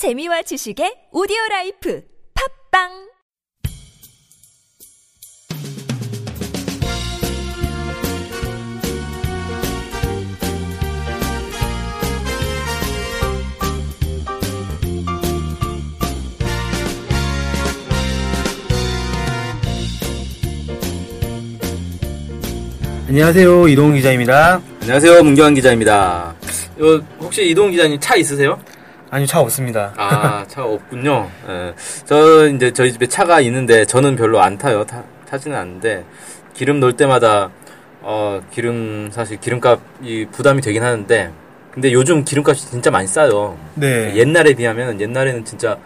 재미와 지식의 오디오 라이프 팝빵 안녕하세요. 이동훈 기자입니다. 안녕하세요, 문경환 기자입니다. 어, 혹시 이동훈 기자님 차 있으세요? 아니요, 차 없습니다. 아, 차가 없군요. 예. 저 이제 저희 집에 차가 있는데 저는 별로 안 타요. 타, 타지는 않는데 기름 넣을 때마다 어, 기름 사실 기름값이 부담이 되긴 하는데 근데 요즘 기름값이 진짜 많이 싸요. 네. 옛날에 비하면 옛날에는 진짜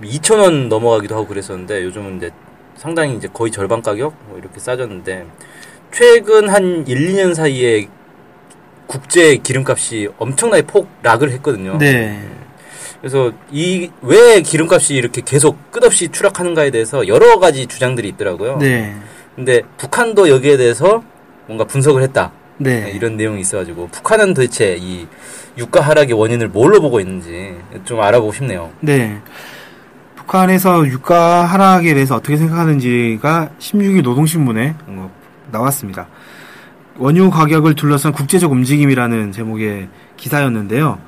2,000원 넘어가기도 하고 그랬었는데 요즘은 이제 상당히 이제 거의 절반 가격 뭐 이렇게 싸졌는데 최근 한 1, 2년 사이에 국제 기름값이 엄청나게 폭락을 했거든요. 네. 그래서 이 왜 기름값이 이렇게 계속 끝없이 추락하는가에 대해서 여러 가지 주장들이 있더라고요. 네. 근데 북한도 여기에 대해서 뭔가 분석을 했다. 네. 이런 내용이 있어가지고 북한은 도대체 이 유가 하락의 원인을 뭘로 보고 있는지 좀 알아보고 싶네요. 네. 북한에서 유가 하락에 대해서 어떻게 생각하는지가 16일 노동신문에 어, 나왔습니다. 원유 가격을 둘러싼 국제적 움직임이라는 제목의 기사였는데요.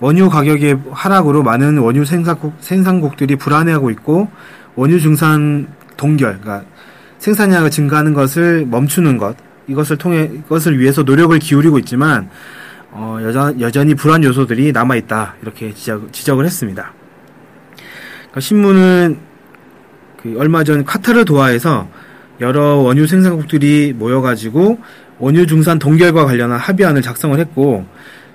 원유 가격의 하락으로 많은 원유 생산국, 생산국들이 불안해하고 있고 원유 증산 동결, 그러니까 생산량을 증가하는 것을 멈추는 것, 이것을 통해 이것을 위해서 노력을 기울이고 있지만 어, 여전, 여전히 불안 요소들이 남아 있다 이렇게 지적, 지적을 했습니다. 그러니까 신문은 그 얼마 전 카타르 도하에서 여러 원유 생산국들이 모여가지고 원유 중산 동결과 관련한 합의안을 작성을 했고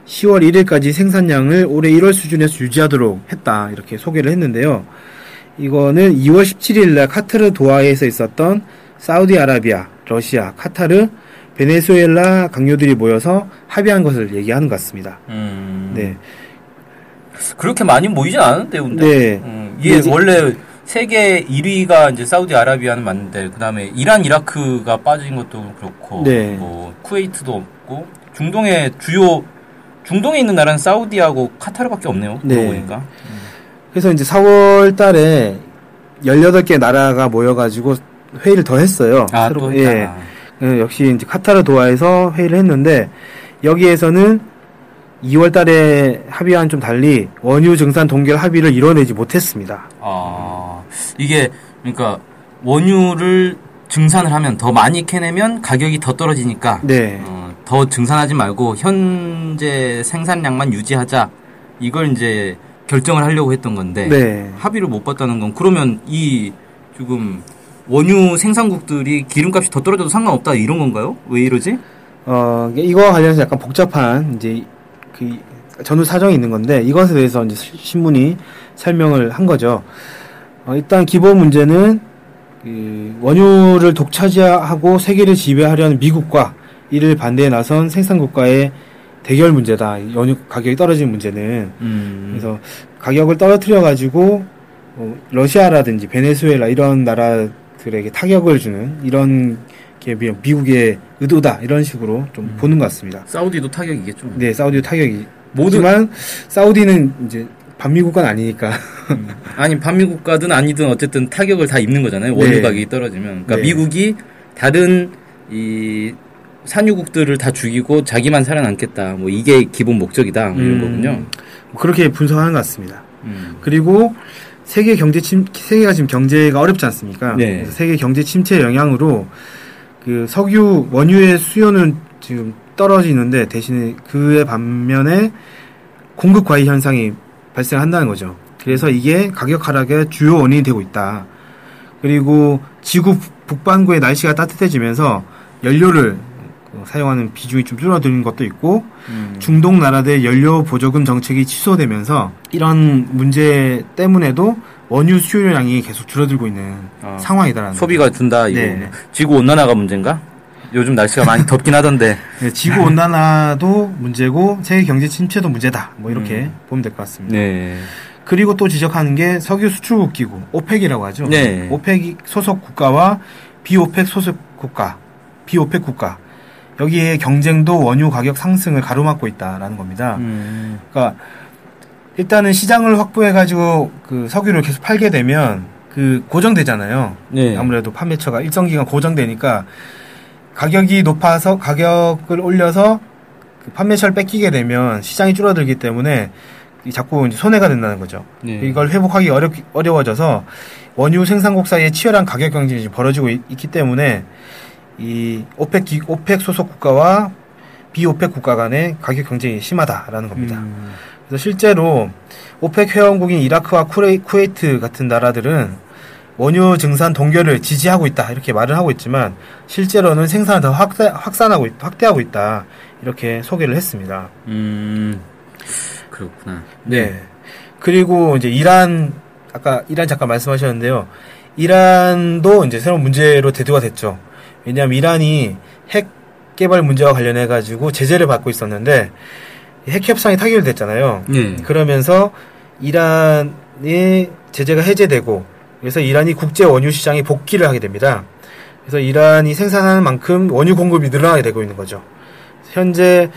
10월 1일까지 생산량을 올해 1월 수준에서 유지하도록 했다 이렇게 소개를 했는데요. 이거는 2월 17일 날 카타르 도하에서 있었던 사우디아라비아, 러시아, 카타르, 베네수엘라 강요들이 모여서 합의한 것을 얘기하는 것 같습니다. 음, 네. 그렇게 많이 모이진 않은데요, 근데. 네. 음, 이게 이제- 원래 세계 1위가 이제 사우디아라비아는 맞는데 그다음에 이란, 이라크가 빠진 것도 그렇고 네. 뭐 쿠웨이트도 없고 중동의 주요 중동에 있는 나라는 사우디하고 카타르밖에 없네요. 네. 보니까. 그래서 이제 4월 달에 18개 나라가 모여가지고 회의를 더 했어요. 아, 서로- 또 예. 예, 역시 이제 카타르 도하에서 회의를 했는데 여기에서는 2월 달에 합의와는 좀 달리 원유 증산 동결 합의를 이뤄내지 못했습니다. 아, 이게 그러니까 원유를 증산을 하면 더 많이 캐내면 가격이 더 떨어지니까 네. 어, 더 증산하지 말고 현재 생산량만 유지하자 이걸 이제 결정을 하려고 했던 건데 네. 합의를 못 봤다는 건 그러면 이 지금 원유 생산국들이 기름값이 더 떨어져도 상관없다 이런 건가요? 왜 이러지? 어, 이거와 관련해서 약간 복잡한 이제 그 전후 사정이 있는 건데 이것에 대해서 이제 시- 신문이 설명을 한 거죠. 어, 일단 기본 문제는 그 원유를 독차지하고 세계를 지배하려는 미국과 이를 반대에 나선 생산국가의 대결 문제다. 이 원유 가격이 떨어지는 문제는 음, 그래서 가격을 떨어뜨려 가지고 뭐 러시아라든지 베네수엘라 이런 나라들에게 타격을 주는 이런 게 미- 미국의 의도다 이런 식으로 좀 음. 보는 것 같습니다. 사우디도 타격이겠죠. 네, 사우디 타격이 모두만 사우디는 이제 반미국가는 아니니까 아니 반미 국가든 아니든 어쨌든 타격을 다 입는 거잖아요. 원유 네. 가격이 떨어지면. 그러니까 네. 미국이 다른 이 산유국들을 다 죽이고 자기만 살아남겠다. 뭐 이게 기본 목적이다. 뭐 이런 음, 거군요. 그렇게 분석하는 것 같습니다. 음. 그리고 세계 경제 침 세계가 지금 경제가 어렵지 않습니까? 네. 세계 경제 침체 영향으로 그 석유 원유의 수요는 지금 떨어지는데 대신에 그의 반면에 공급 과잉 현상이 발생한다는 거죠. 그래서 이게 가격 하락의 주요 원인이 되고 있다. 그리고 지구 북반구의 날씨가 따뜻해지면서 연료를 어, 사용하는 비중이 좀 줄어드는 것도 있고 음. 중동 나라들의 연료 보조금 정책이 취소되면서 이런 문제 때문에도 원유 수요량이 계속 줄어들고 있는 아, 상황이다라는 소비가 준다 이거. 네. 지구 온난화가 문제인가? 요즘 날씨가 많이 덥긴 하던데. 네, 지구 온난화도 문제고 세계 경제 침체도 문제다. 뭐 이렇게 음. 보면 될 것 같습니다. 네. 그리고 또 지적하는 게 석유 수출국 기구 OPEC이라고 하죠. 네. OPEC 소속 국가와 비OPEC 소속 국가, 비OPEC 국가 여기에 경쟁도 원유 가격 상승을 가로막고 있다라는 겁니다. 음. 그러니까 일단은 시장을 확보해가지고 그 석유를 계속 팔게 되면 그 고정되잖아요. 네. 아무래도 판매처가 일정 기간 고정되니까 가격이 높아서 가격을 올려서 그 판매처를 뺏기게 되면 시장이 줄어들기 때문에 이 자꾸 이제 손해가 된다는 거죠. 네. 이걸 회복하기 어렵, 어려워져서 원유 생산국 사이에 치열한 가격 경쟁이 벌어지고 있, 기 때문에 이 OPEC, 기, OPEC 소속 국가와 비OPEC 국가 간의 가격 경쟁이 심하다라는 겁니다. 음. 그래서 실제로 OPEC 회원국인 이라크와 쿠레, 쿠웨이트 같은 나라들은 원유 증산 동결을 지지하고 있다 이렇게 말을 하고 있지만 실제로는 생산을 더 확대, 확산하고 있- 확대하고 있다 이렇게 소개를 했습니다. 음. 그렇구나. 네. 그리고 이제 이란 아까 이란 잠깐 말씀하셨는데요. 이란도 이제 새로운 문제로 대두가 됐죠. 왜냐하면 이란이 핵 개발 문제와 관련해 가지고 제재를 받고 있었는데 핵 협상이 타결됐잖아요. 네. 그러면서 이란의 제재가 해제되고 그래서 이란이 국제 원유 시장에 복귀를 하게 됩니다. 그래서 이란이 생산하는 만큼 원유 공급이 늘어나게 되고 있는 거죠. 현재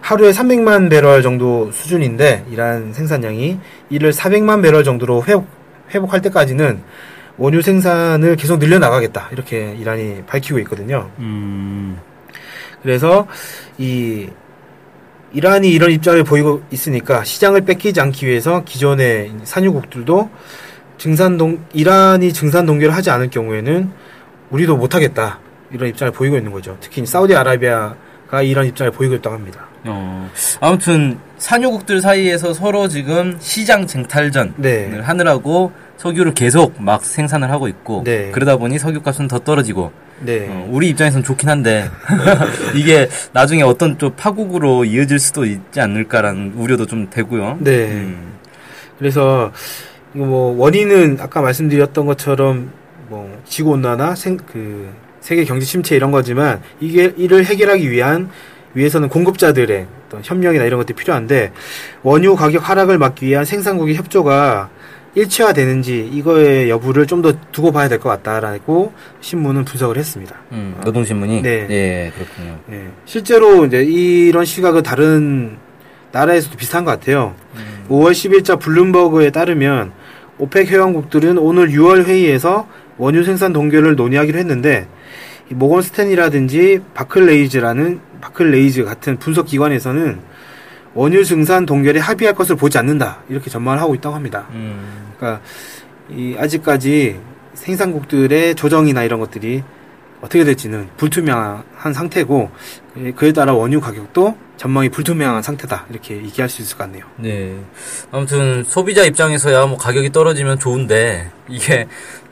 하루에 300만 배럴 정도 수준인데 이란 생산량이 이를 400만 배럴 정도로 회복, 회복할 때까지는 원유 생산을 계속 늘려나가겠다 이렇게 이란이 밝히고 있거든요. 음. 그래서 이 이란이 이런 입장을 보이고 있으니까 시장을 뺏기지 않기 위해서 기존의 산유국들도 증산동 이란이 증산 동결을 하지 않을 경우에는 우리도 못하겠다 이런 입장을 보이고 있는 거죠. 특히 사우디아라비아 가 이런 입장을 보이고 있다고 합니다. 어, 아무튼 산유국들 사이에서 서로 지금 시장 쟁탈전을 네. 하느라고 석유를 계속 막 생산을 하고 있고 네. 그러다 보니 석유 값은 더 떨어지고 네. 어, 우리 입장에서는 좋긴 한데 이게 나중에 어떤 좀 파국으로 이어질 수도 있지 않을까라는 우려도 좀 되고요. 네. 음, 그래서 뭐 원인은 아까 말씀드렸던 것처럼 뭐 지구 온난화, 생, 그 세계 경제 침체 이런 거지만 이게 이를 해결하기 위한 위해서는 공급자들의 어떤 협력이나 이런 것들이 필요한데 원유 가격 하락을 막기 위한 생산국의 협조가 일치화되는지 이거의 여부를 좀 더 두고 봐야 될 것 같다라고 신문은 분석을 했습니다. 음, 노동신문이 네. 예, 그렇군요. 예. 실제로 이제 이런 시각은 다른 나라에서도 비슷한 것 같아요. 5월 10일자 블룸버그에 따르면 OPEC 회원국들은 오늘 6월 회의에서 원유 생산 동결을 논의하기로 했는데 이 모건 스탠리라든지 바클레이즈라는 바클레이즈 같은 분석 기관에서는 원유 증산 동결에 합의할 것을 보지 않는다 이렇게 전망을 하고 있다고 합니다. 음, 그러니까 이 아직까지 생산국들의 조정이나 이런 것들이 어떻게 될지는 불투명한 상태고 예, 그에 따라 원유 가격도 전망이 불투명한 상태다 이렇게 얘기할 수 있을 것 같네요. 네. 아무튼 소비자 입장에서야 뭐 가격이 떨어지면 좋은데 이게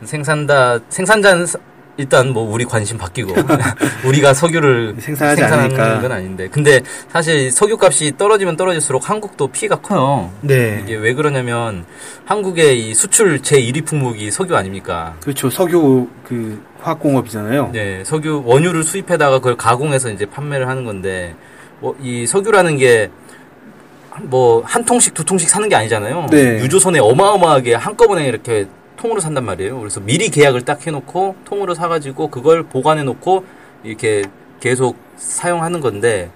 생산다 생산자는 사- 일단 뭐 우리 관심 바뀌고 우리가 석유를 생산하지 않으니까. 건 아닌데 근데 사실 석유 값이 떨어지면 떨어질수록 한국도 피해가 커요. 네, 이게 왜 그러냐면 한국의 이 수출 제 1위 품목이 석유 아닙니까? 그렇죠. 석유 그 화학공업이잖아요. 네, 석유 원유를 수입해다가 그걸 가공해서 이제 판매를 하는 건데 뭐 이 석유라는 게 뭐 한 통씩 두 통씩 사는 게 아니잖아요. 네. 유조선에 어마어마하게 한꺼번에 이렇게 통으로 산단 말이에요. 그래서 미리 계약을 딱 해놓고 통으로 사가지고 그걸 보관해놓고 이렇게 계속 사용하는 건데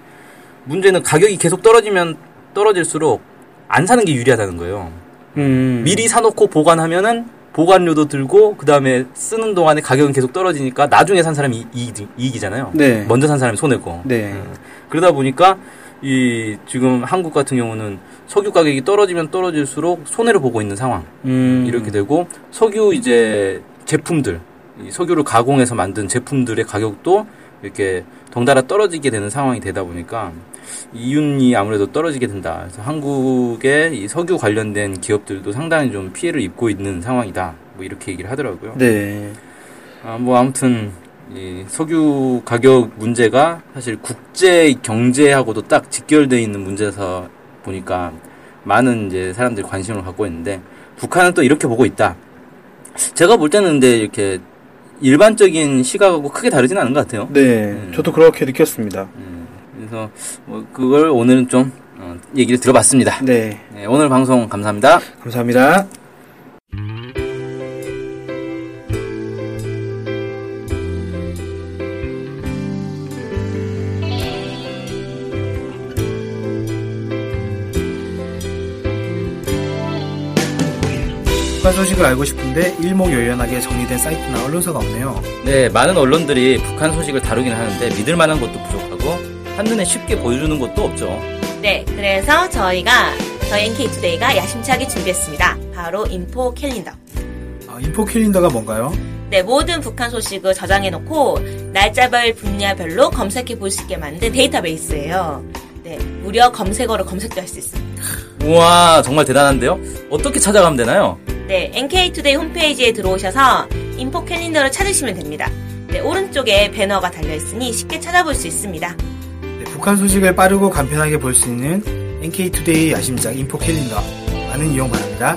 문제는 가격이 계속 떨어지면 떨어질수록 안 사는 게 유리하다는 거예요. 음, 미리 사놓고 보관하면은 보관료도 들고 그 다음에 쓰는 동안에 가격은 계속 떨어지니까 나중에 산 사람이 이익, 이익 이잖아요. 네. 먼저 산 사람이 손해고. 네. 음. 그러다 보니까 이 지금 한국 같은 경우는 석유 가격이 떨어지면 떨어질수록 손해를 보고 있는 상황 음, 이렇게 되고 석유 이제 제품들 이 석유를 가공해서 만든 제품들의 가격도 이렇게 덩달아 떨어지게 되는 상황이 되다 보니까 이윤이 아무래도 떨어지게 된다. 그래서 한국의 이 석유 관련된 기업들도 상당히 좀 피해를 입고 있는 상황이다. 뭐 이렇게 얘기를 하더라고요. 네, 아, 뭐 아무튼 이 석유 가격 문제가 사실 국제 경제하고도 딱 직결되어 있는 문제에서 보니까 많은 이제 사람들이 관심을 갖고 있는데 북한은 또 이렇게 보고 있다. 제가 볼 때는 근데 이렇게 일반적인 시각하고 크게 다르진 않은 것 같아요. 네. 음. 저도 그렇게 느꼈습니다. 음, 그래서 뭐 그걸 오늘은 좀 어, 얘기를 들어봤습니다. 네, 네, 오늘 방송 감사합니다. 감사합니다. 북한 소식을 알고 싶은데 일목요연하게 정리된 사이트나 언론사가 없네요. 네, 많은 언론들이 북한 소식을 다루긴 하는데 믿을 만한 것도 부족하고 한눈에 쉽게 보여주는 것도 없죠. 네, 그래서 저희가 저희 NK투데이가 야심차게 준비했습니다. 바로 인포 캘린더. 아, 인포 캘린더가 뭔가요? 네, 모든 북한 소식을 저장해놓고 날짜별 분야별로 검색해 볼 수 있게 만든 데이터베이스예요. 네, 무려 검색어로 검색도 할 수 있습니다. 우와, 정말 대단한데요? 어떻게 찾아가면 되나요? 네, NK투데이 홈페이지에 들어오셔서 인포 캘린더를 찾으시면 됩니다. 네, 오른쪽에 배너가 달려있으니 쉽게 찾아볼 수 있습니다. 네, 북한 소식을 빠르고 간편하게 볼 수 있는 NK투데이 야심작 인포 캘린더 많은 이용 바랍니다.